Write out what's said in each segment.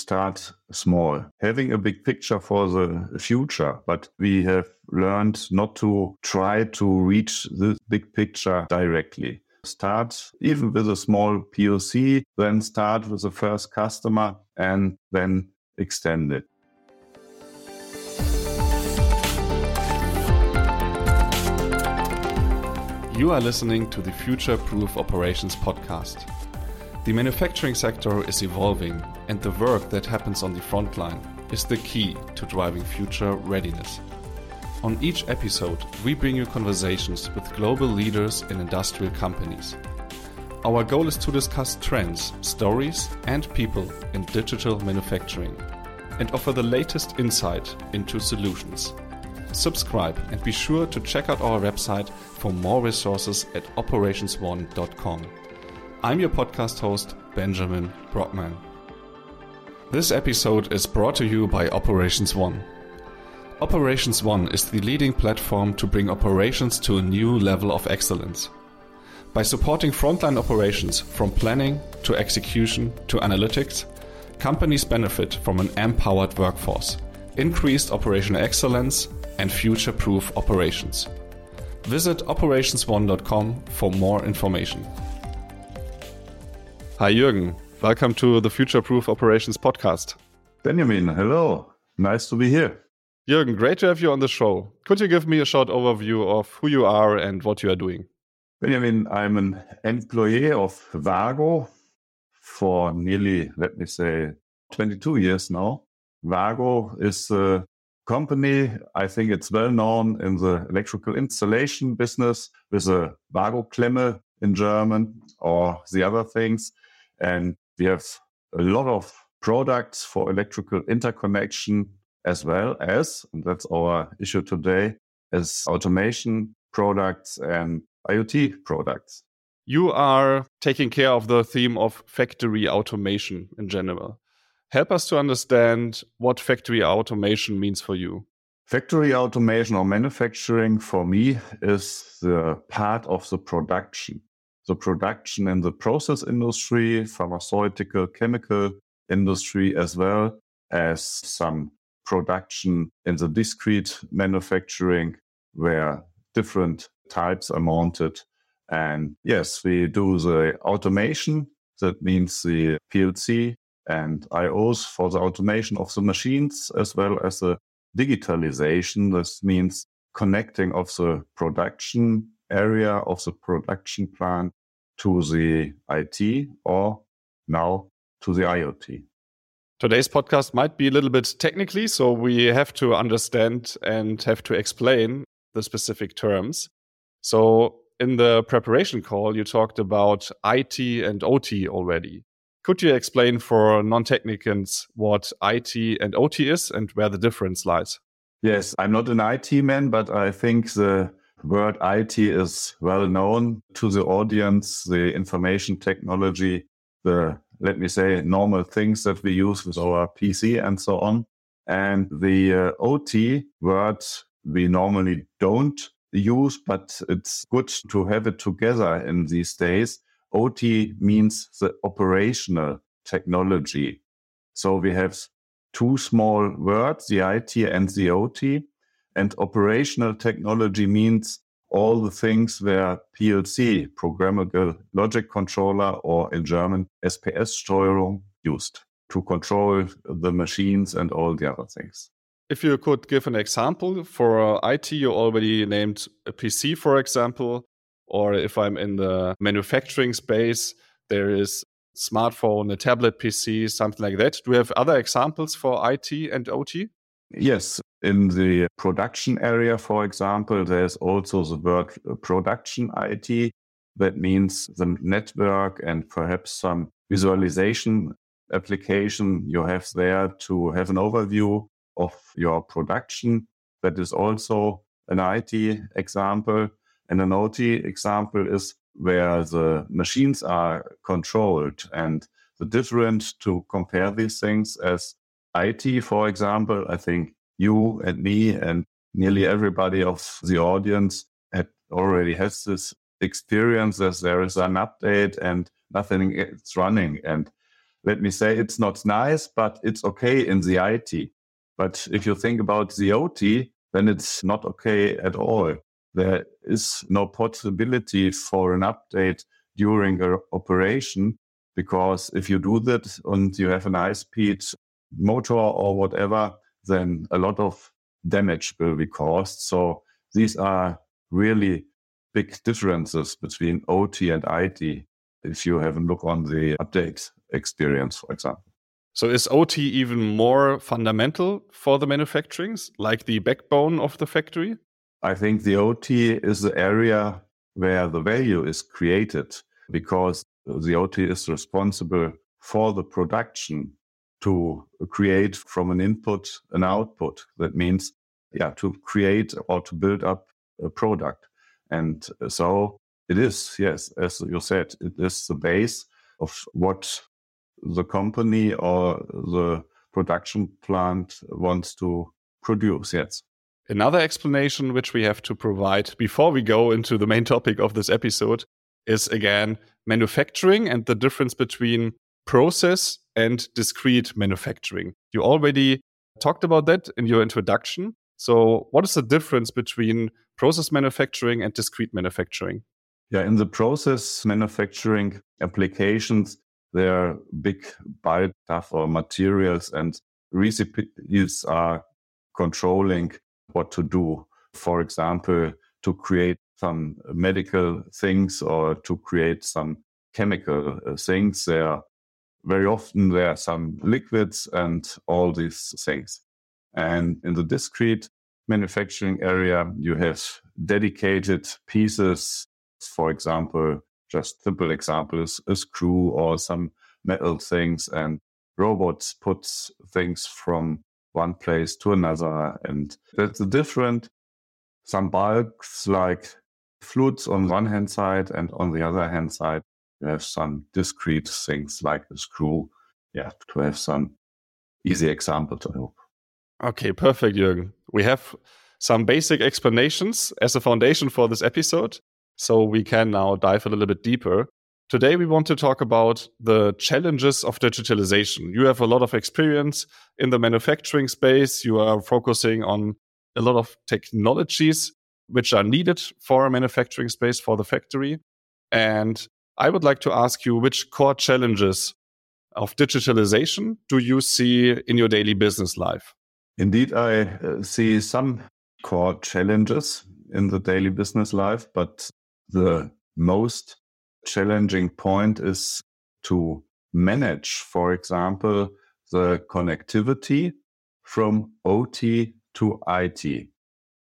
start small, having a big picture for the future. But we have learned not to try to reach this big picture directly. Start even with a small POC, then start with the first customer and then extend it. You are listening to the Future Proof Operations podcast. The manufacturing sector is evolving, and the work that happens on the front line is the key to driving future readiness. On each episode, we bring you conversations with global leaders in industrial companies. Our goal is to discuss trends, stories, and people in digital manufacturing and offer the latest insight into solutions subscribe, and be sure to check out our website for more resources at operationsone.com. I'm your podcast host, Benjamin Brockmann. This episode is brought to you by Operations One. Operations One is the leading platform to bring operations to a new level of excellence. By supporting frontline operations from planning to execution to analytics, companies benefit from an empowered workforce, increased operational excellence, and future proof operations. Visit operationsone.com for more information. Hi, Jürgen. Welcome to the Future Proof Operations podcast. Benjamin, hello. Nice to be here. Jürgen, great to have you on the show. Could you give me a short overview of who you are and what you are doing? Benjamin, I'm an employee of WAGO for nearly, let me say, 22 years now. WAGO is a company. I think it's well known in the electrical installation business with a WAGO Klemme in German or the other things. And we have a lot of products for electrical interconnection as well as, and that's our issue today, as automation products and IoT products. You are taking care of the theme of factory automation in general. Help us to understand what factory automation means for you. Factory automation or manufacturing for me is the part of the production. The production in the process industry, pharmaceutical, chemical industry, as well as some production in the discrete manufacturing where different types are mounted. And yes, we do the automation. That means the PLC and IOs for the automation of the machines as well as the digitalization. This means connecting of the production area of the production plant to the IT or now to the IoT. Today's podcast might be a little bit technically, so we have to understand and have to explain the specific terms. So, in the preparation call, you talked about IT and OT already. Could you explain for non technicians what IT and OT is and where the difference lies? Yes, I'm not an IT man, but I think the word IT is well known to the audience, the information technology, the, let me say, normal things that we use with our PC and so on. And the uh, OT word we normally don't use, but it's good to have it together in these days OT means the operational technology. So we have two small words, the IT and the OT. And operational technology means all the things where PLC, programmable logic controller, or in German, SPS-Steuerung, used to control the machines and all the other things. If you could give an example for IT, you already named a PC, for example or if I'm in the manufacturing space, there is smartphone, a tablet PC, something like that. Do we have other examples for IT and OT? Yes. In the production area, for example, there's also the word production IT. That means the network and perhaps some visualization application you have there to have an overview of your production. That is also an IT example. And an OT example is where the machines are controlled and the different to compare these things as IT, for example, I think you and me and nearly everybody of the audience had already has this experience as there is an update and nothing is running. And let me say, it's not nice, but it's okay in the IT. But if you think about the OT, then it's not okay at all. There is no possibility for an update during an operation because if you do that and you have an high speed motor or whatever, then a lot of damage will be caused. So these are really big differences between OT and IT if you have a look on the update experience, for example. So is OT even more fundamental for the manufacturings, like the backbone of the factory? I think the OT is the area where the value is created because the OT is responsible for the production to create from an input an output. That means, yeah, to create or to build up a product. And uh, so it is, yes, as you said, it is the base of what the company or the production plant wants to produce. Yes. Another explanation which we have to provide before we go into the main topic of this episode is again manufacturing and the difference between process and discrete manufacturing. You already talked about that in your introduction. So, what is the difference between process manufacturing and discrete manufacturing? Yeah, in the process manufacturing applications, there are big bulk stuff or materials and recipes are controlling what to do. For example, to create some medical things or to create some chemical uh, things. There very often there are some liquids and all these things. And in the discrete manufacturing area, you have dedicated pieces. For example, just simple examples, a screw or some metal things and robots puts things from one place to another. And that's a different, some bulks like flutes on one hand side and on the other hand side, you have some discrete things like a screw. Yeah, to have some easy example to help. Okay, perfect, Jürgen. We have some basic explanations as a foundation for this episode. So we can now dive a little bit deeper. Today, we want to talk about the challenges of digitalization. You have a lot of experience in the manufacturing space. You are focusing on a lot of technologies which are needed for a manufacturing space for the factory. And I would like to ask you which core challenges of digitalization do you see in your daily business life? Indeed, I uh, see some core challenges in the daily business life, but the most challenging point is to manage, for example, the connectivity from OT to IT.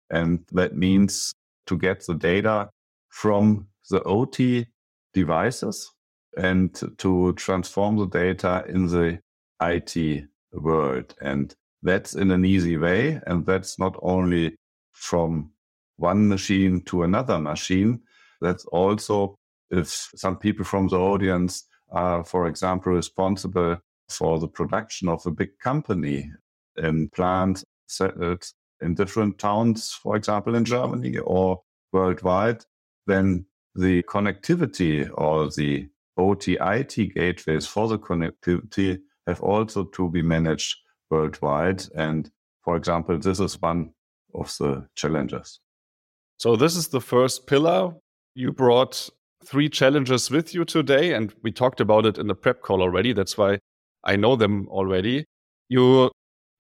And that means to get the data from the OT devices and to transform the data in the IT world. And that's in an easy way. And that's not only from one machine to another machine. That's also if some people from the audience are, for example, responsible for the production of a big company in plants in different towns, for example, in Germany or worldwide, then the connectivity or the OT/IT gateways for the connectivity have also to be managed worldwide. And for example, this is one of the challenges. So, this is the first pillar. You brought three challenges with you today, and we talked about it in the prep call already. That's why I know them already. You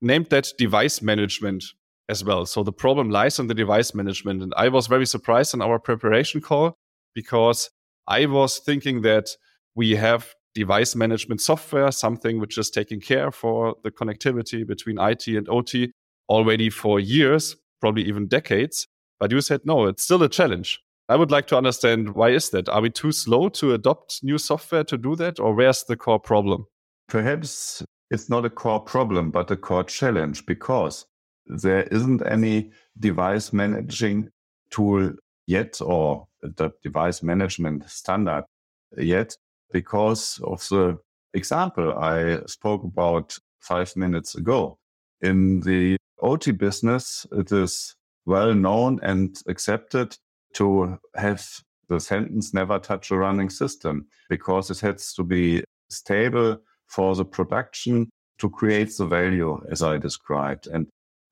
named that device management as well. So, the problem lies in the device management. And I was very surprised in our preparation call because I was thinking that we have device management software, something which is taking care for the connectivity between IT and OT already for years, probably even decades. But you said no, it's still a challenge. I would like to understand why is that? Are we too slow to adopt new software to do that, or where's the core problem? Perhaps it's not a core problem, but a core challenge because there isn't any device managing tool yet or the device management standard yet because of the example I spoke about five minutes ago. In the OT business, it is well known and accepted to have the sentence never touch a running system because it has to be stable for the production to create the value as I described and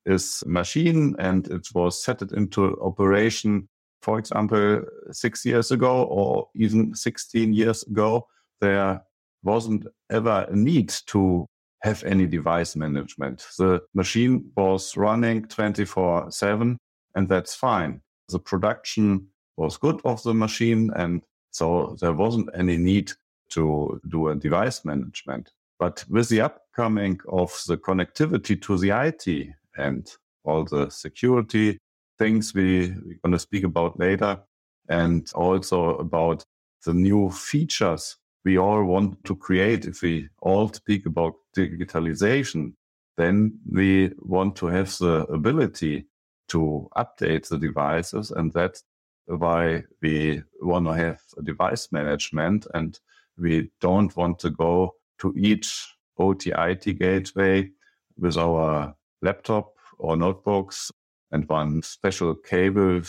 is machine and it was set it into operation, for example, six years ago or even 16 years ago, there wasn't ever a need to have any device management. The machine was running 24 seven and that's fine. The production was good of the machine. And so there wasn't any need to do a device management. But with the upcoming of the connectivity to the IT and all the security things we, we're going to speak about later, and also about the new features we all want to create. If we all speak about digitalization, then we want to have the ability to update the devices. And that's why we want to have device management and we don't want to go to each OT/IT gateway with our laptop or notebooks and one special cable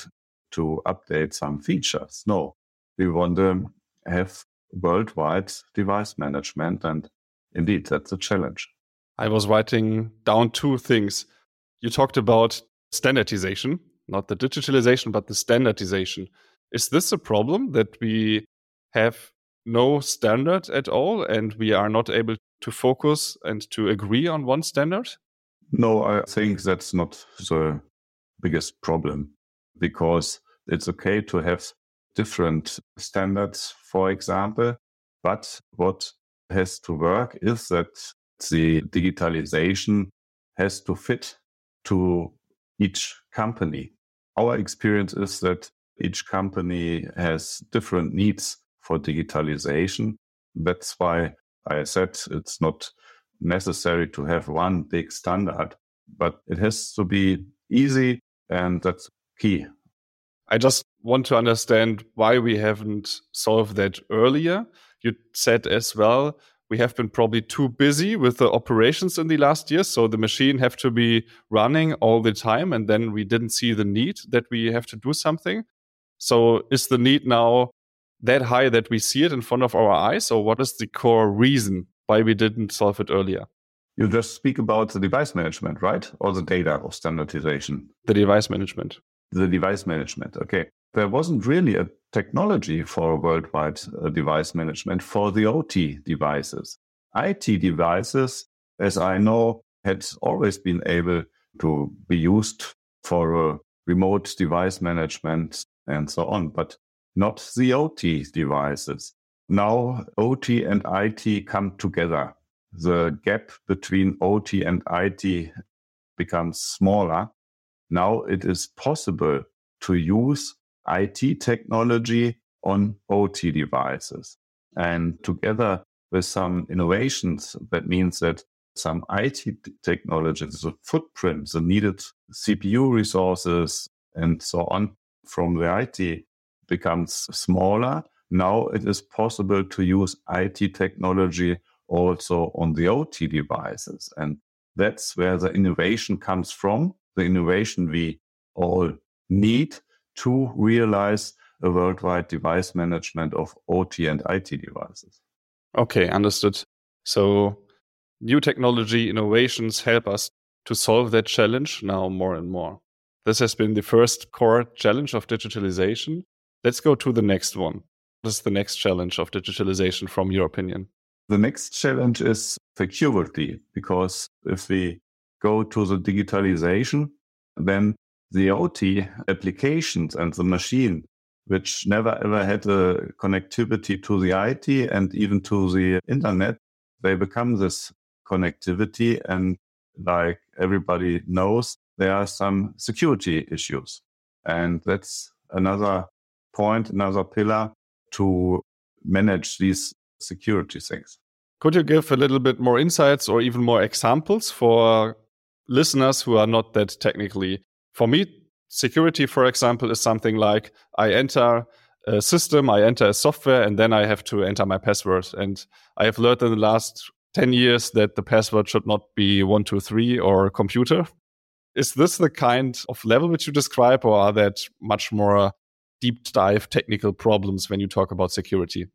to update some features. No, we want to have worldwide device management. And indeed, that's a challenge. I was writing down two things. You talked about standardization, not the digitalization, but the standardization. Is this a problem that we have no standard at all and we are not able to focus and to agree on one standard? No, I think that's not the biggest problem because it's okay to have different standards, for example. But what has to work is that the digitalization has to fit to each company. Our experience is that each company has different needs for digitalization. That's why I said it's not necessary to have one big standard, but it has to be easy and that's key. I just want to understand why we haven't solved that earlier. You said as well we have been probably too busy with the operations in the last years, so the machine have to be running all the time, and then we didn't see the need that we have to do something. So is the need now that high that we see it in front of our eyes, or what is the core reason why we didn't solve it earlier? You just speak about the device management, right? Or the data of standardization? The device management. The device management. Okay. There wasn't really a technology for worldwide uh, device management for the OT devices. IT devices, as I know, had always been able to be used for uh, remote device management and so on, but not the OT devices. Now OT and IT come together. The gap between OT and IT becomes smaller. Now it is possible to use IT technology on OT devices. And together with some innovations, that means that some IT technologies, the footprint, the needed CPU resources, and so on from the IT becomes smaller. Now it is possible to use IT technology also on the OT devices. And that's where the innovation comes from, the innovation we all need to realize a worldwide device management of OT and IT devices. Okay, understood. So new technology innovations help us to solve that challenge now more and more. This has been the first core challenge of digitalization. Let's go to the next one. What is the next challenge of digitalization from your opinion? The next challenge is security, because if we go to the digitalization, then the OT applications and the machine, which never ever had a connectivity to the IT and even to the internet, they become this connectivity. And like everybody knows, there are some security issues. And that's another point, another pillar to manage these security things. Could you give a little bit more insights or even more examples for listeners who are not that technically for me, security, for example, is something like I enter a system, I enter a software, and then I have to enter my password. And I have learned in the last 10 years that the password should not be 123 or computer. Is this the kind of level which you describe, or are there much more deep dive technical problems when you talk about security?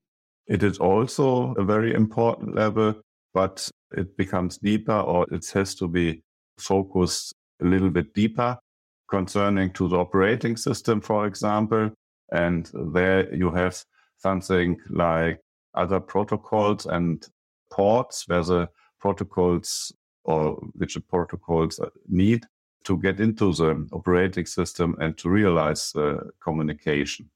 It is also a very important level but it becomes deeper or it has to be focused a little bit deeper concerning to the operating system, for example. And there you have something like other protocols and ports where the protocols or which the protocols need to get into the operating system and to realize the communication.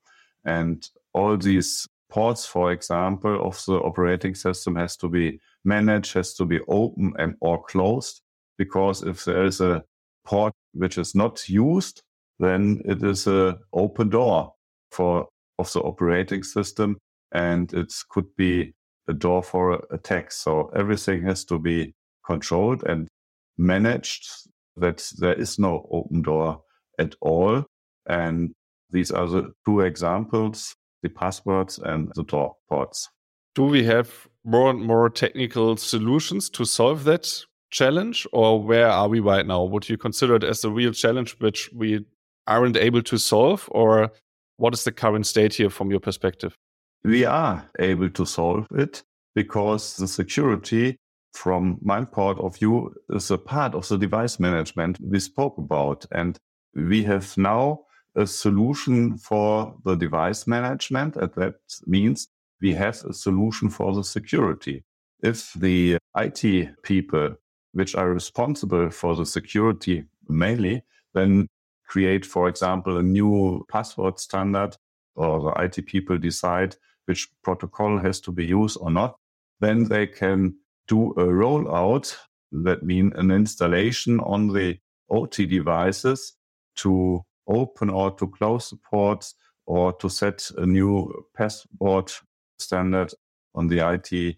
And all these ports, for example, of the operating system has to be managed, has to be open and or closed. Because if there is a port which is not used, then it is a open door for of the operating system and it could be a door for attacks. So everything has to be controlled and managed that there is no open door at all. And these are the two examples, the passwords and the door ports. Do we have more and more technical solutions to solve that challenge or where are we right now? Would you consider it as a real challenge which we aren't able to solve or what is the current state here from your perspective? We are able to solve it because the security from my point of view is a part of the device management we spoke about. And we have now a solution for the device management. And that means we have a solution for the security. If the IT people, which are responsible for the security mainly, then create, for example, a new password standard or the IT people decide which protocol has to be used or not, then they can do a rollout. That means an installation on the OT devices to open or to close the ports or to set a new passport standard on the IT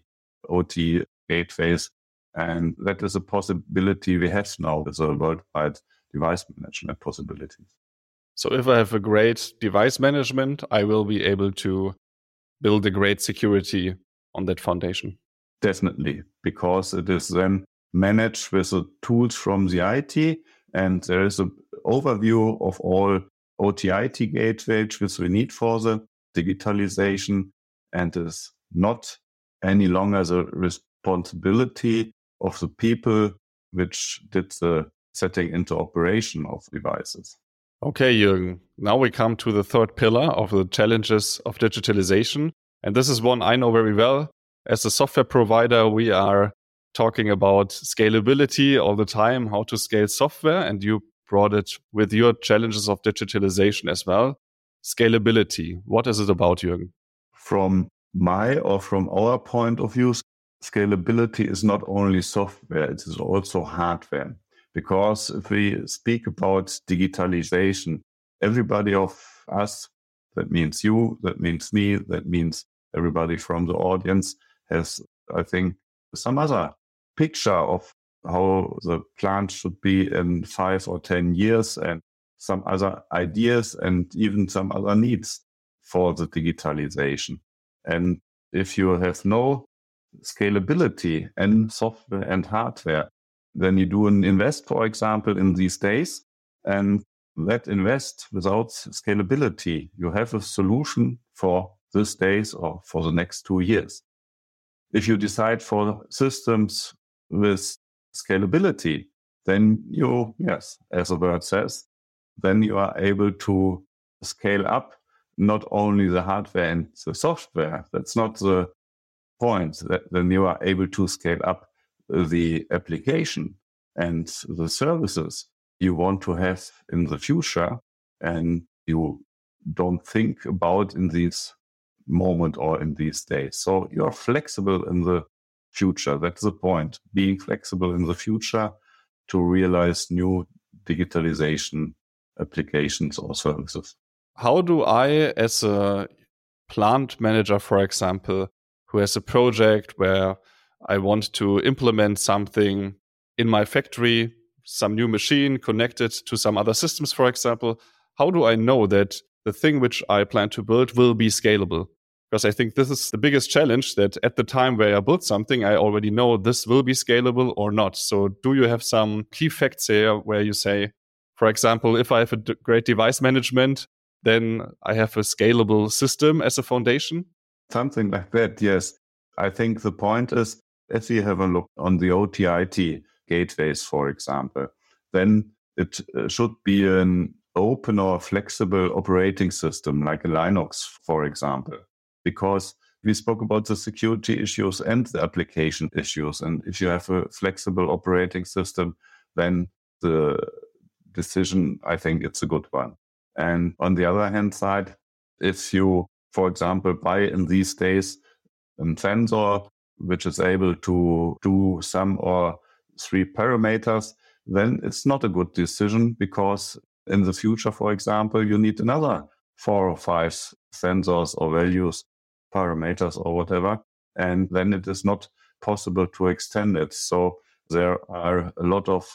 OT gateways. And that is a possibility we have now with a worldwide device management possibilities. So if I have a great device management, I will be able to build a great security on that foundation. Definitely, because it is then managed with the tools from the IT and there is an overview of all OTIT gateways which we need for the digitalization and is not any longer the responsibility of the people which did the setting into operation of devices. Okay, Jürgen. Now we come to the third pillar of the challenges of digitalization. And this is one I know very well. As a software provider, we are talking about scalability all the time, how to scale software. And you brought it with your challenges of digitalization as well. Scalability. What is it about, Jürgen? From my or from our point of view, scalability is not only software, it is also hardware. Because if we speak about digitalization, everybody of us, that means you, that means me, that means everybody from the audience has, I think, some other picture of how the plant should be in five or 10 years and some other ideas and even some other needs for the digitalization. And if you have no scalability and software and hardware, then you do an invest, for example, in these days, and that invest without scalability, you have a solution for this days or for the next two years. If you decide for systems with scalability, then you, yes, as the word says, then you are able to scale up not only the hardware and the software. That's not the point. That then you are able to scale up the application and the services you want to have in the future and you don't think about in this moment or in these days. So you're flexible in the future. That's the point. Being flexible in the future to realize new digitalization applications or services. How do I, as a plant manager, for example, who has a project where I want to implement something in my factory, some new machine connected to some other systems, for example. How do I know that the thing which I plan to build will be scalable? Because I think this is the biggest challenge that at the time where I build something, I already know this will be scalable or not. So, do you have some key facts here where you say, for example, if I have a great device management, then I have a scalable system as a foundation? Something like that, yes. I think the point is if you have a look on the OTIT gateways, for example, then it uh, should be an open or flexible operating system like a Linux, for example, because we spoke about the security issues and the application issues. And if you have a flexible operating system, then the decision, I think it's a good one. And on the other hand side, if you, for example, buy in these days a sensor which is able to do some or three parameters, then it's not a good decision because in the future, for example, you need another four or five sensors or values, parameters or whatever. And then it is not possible to extend it. So there are a lot of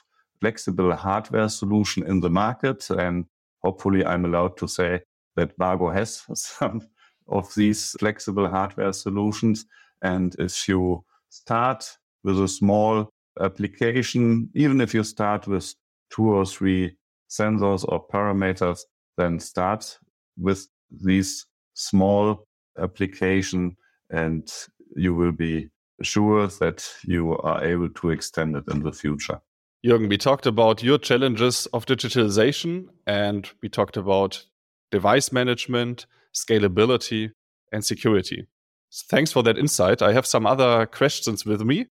flexible hardware solution in the market. And hopefully I'm allowed to say that WAGO has some of these flexible hardware solutions. And if you start with a small application, even if you start with two or three sensors or parameters, then start with these small application and you will be sure that you are able to extend it in the future. Jürgen, we talked about your challenges of digitalization and we talked about device management, scalability, and security. So thanks for that insight. I have some other questions with me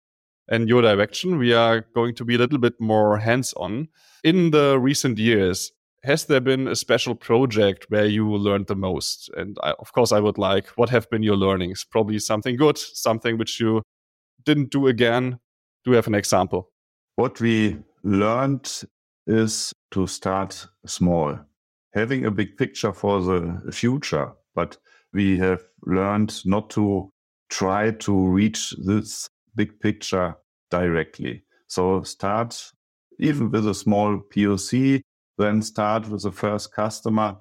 and your direction. We are going to be a little bit more hands on. In the recent years, has there been a special project where you learned the most? And I, of course, I would like what have been your learnings? Probably something good, something which you didn't do again. Do you have an example? What we learned is to start small, having a big picture for the future. But we have learned not to try to reach this big picture directly. So start even with a small POC, then start with the first customer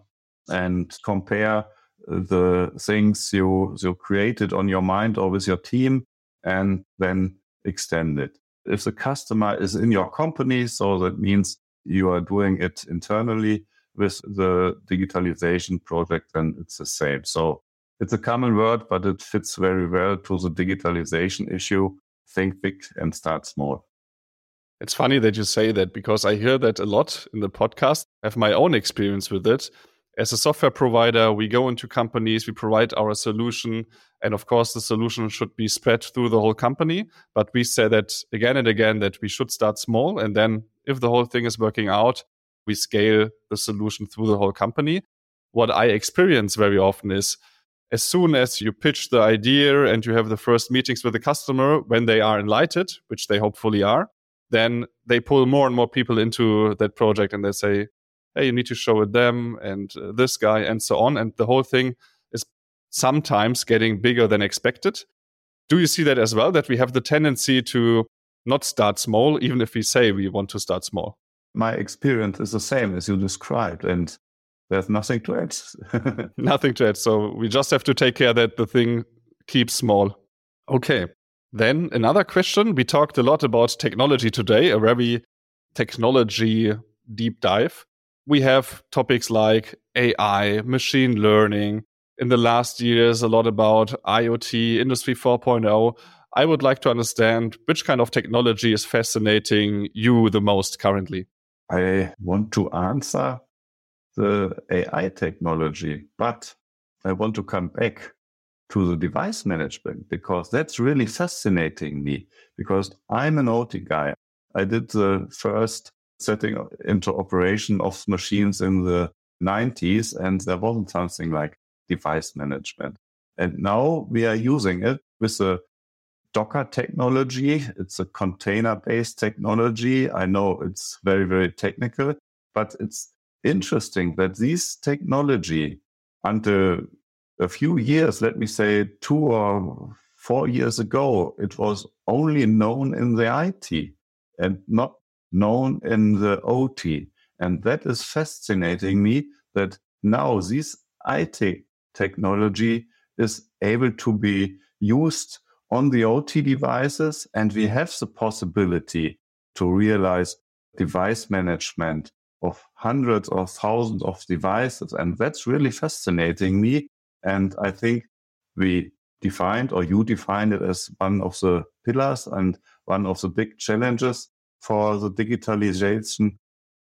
and compare the things you you created on your mind or with your team and then extend it. If the customer is in your company, so that means you are doing it internally with the digitalization project, then it's the same. So it's a common word, but it fits very well to the digitalization issue. Think big and start small. It's funny that you say that because I hear that a lot in the podcast. I have my own experience with it. As a software provider, we go into companies, we provide our solution, and of course, the solution should be spread through the whole company. But we say that again and again that we should start small, and then if the whole thing is working out, we scale the solution through the whole company. What I experience very often is as soon as you pitch the idea and you have the first meetings with the customer, when they are enlightened, which they hopefully are, then they pull more and more people into that project and they say, hey, you need to show it them and uh, this guy and so on. And the whole thing is sometimes getting bigger than expected. Do you see that as well? That we have the tendency to not start small, even if we say we want to start small? My experience is the same as you described. And there's nothing to add. nothing to add. So we just have to take care that the thing keeps small. Okay. Then another question. We talked a lot about technology today, a very technology deep dive. We have topics like AI, machine learning. In the last years, a lot about IoT, Industry 4.0. I would like to understand which kind of technology is fascinating you the most currently. I want to answer the AI technology, but I want to come back to the device management because that's really fascinating me because I'm an OT guy. I did the first setting into operation of machines in the 90s and there wasn't something like device management. And now we are using it with the Docker technology. It's a container based technology. I know it's very, very technical, but it's interesting that this technology until a few years, let me say two or four years ago, it was only known in the IT and not known in the OT. And that is fascinating me that now this IT technology is able to be used on the OT devices. And we have the possibility to realize device management of hundreds or thousands of devices. And that's really fascinating me. And I think we defined or you defined it as one of the pillars and one of the big challenges for the digitalization.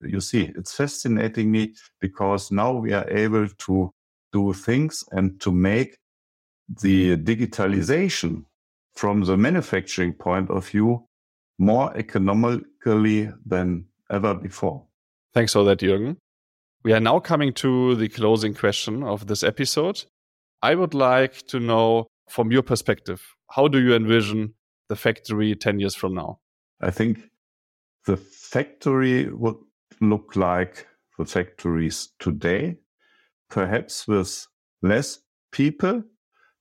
You see, it's fascinating me because now we are able to do things and to make the digitalization from the manufacturing point of view more economically than ever before. Thanks for that, Jürgen. We are now coming to the closing question of this episode. I would like to know from your perspective, how do you envision the factory 10 years from now? I think the factory would look like the factories today, perhaps with less people,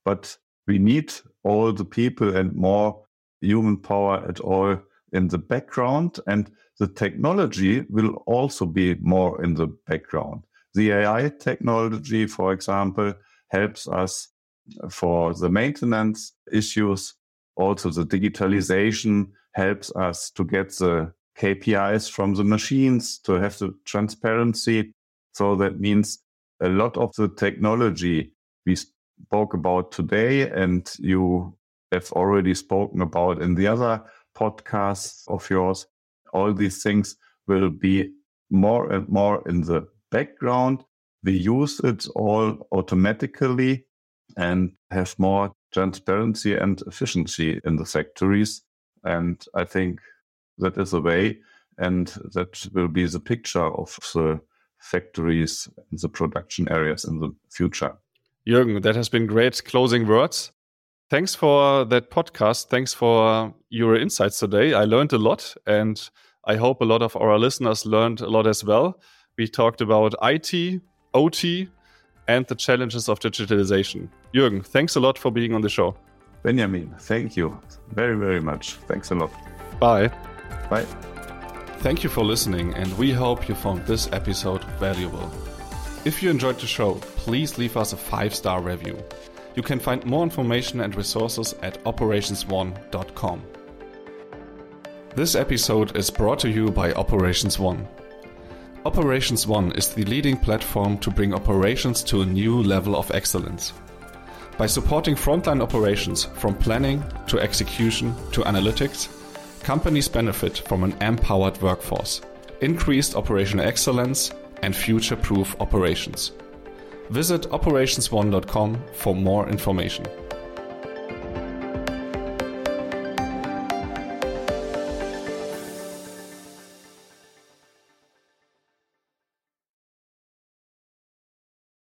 but we need all the people and more human power at all in the background. And the technology will also be more in the background. The AI technology, for example, helps us for the maintenance issues. Also, the digitalization helps us to get the KPIs from the machines, to have the transparency. So that means a lot of the technology we spoke about today and you have already spoken about in the other podcasts of yours, all these things will be more and more in the background. We use it all automatically and have more transparency and efficiency in the factories. And I think that is a way, and that will be the picture of the factories and the production areas in the future. Jürgen, that has been great closing words. Thanks for that podcast. Thanks for your insights today. I learned a lot, and I hope a lot of our listeners learned a lot as well. We talked about IT, OT, and the challenges of digitalization. Jürgen, thanks a lot for being on the show. Benjamin, thank you very, very much. Thanks a lot. Bye. Bye. Thank you for listening, and we hope you found this episode valuable. If you enjoyed the show, please leave us a five star review. You can find more information and resources at operationsone.com. This episode is brought to you by Operations One. Operations One is the leading platform to bring operations to a new level of excellence. By supporting frontline operations from planning to execution to analytics, companies benefit from an empowered workforce, increased operational excellence, and future proof operations. Visit operationsone.com for more information.